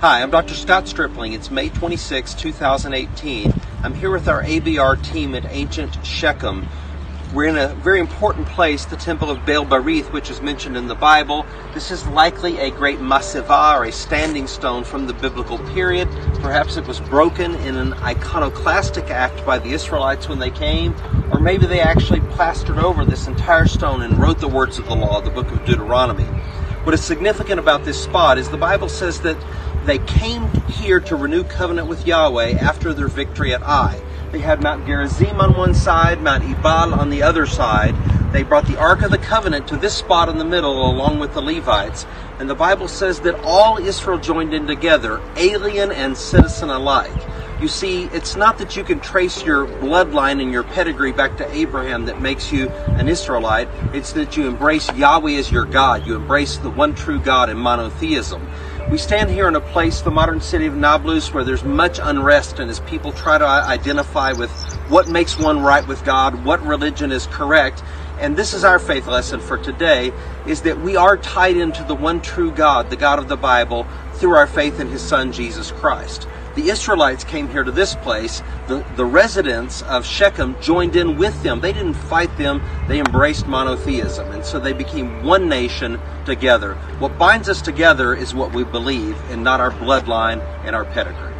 Hi, I'm Dr. Scott Stripling. It's May 26, 2018. I'm here with our ABR team at ancient Shechem. We're in a very important place, the temple of Baal Berith, which is mentioned in the Bible. This is likely a great masivah, or a standing stone from the biblical period. Perhaps it was broken in an iconoclastic act by the Israelites when they came, or maybe they actually plastered over this entire stone and wrote the words of the law, the book of Deuteronomy. What is significant about this spot is the Bible says that they came here to renew covenant with Yahweh after their victory at Ai. They had Mount Gerizim on one side, Mount Ebal on the other side. They brought the Ark of the Covenant to this spot in the middle along with the Levites. And the Bible says that all Israel joined in together, alien and citizen alike. You see, it's not that you can trace your bloodline and your pedigree back to Abraham that makes you an Israelite. It's that you embrace Yahweh as your God. You embrace the one true God in monotheism. We stand here in a place, the modern city of Nablus, where there's much unrest, and as people try to identify with what makes one right with God, what religion is correct, and this is our faith lesson for today, is that we are tied into the one true God, the God of the Bible, through our faith in His Son, Jesus Christ. The Israelites came here to this place. The, the residents of Shechem joined in with them. They didn't fight them, they embraced monotheism. And so they became one nation together. What binds us together is what we believe and not our bloodline and our pedigree.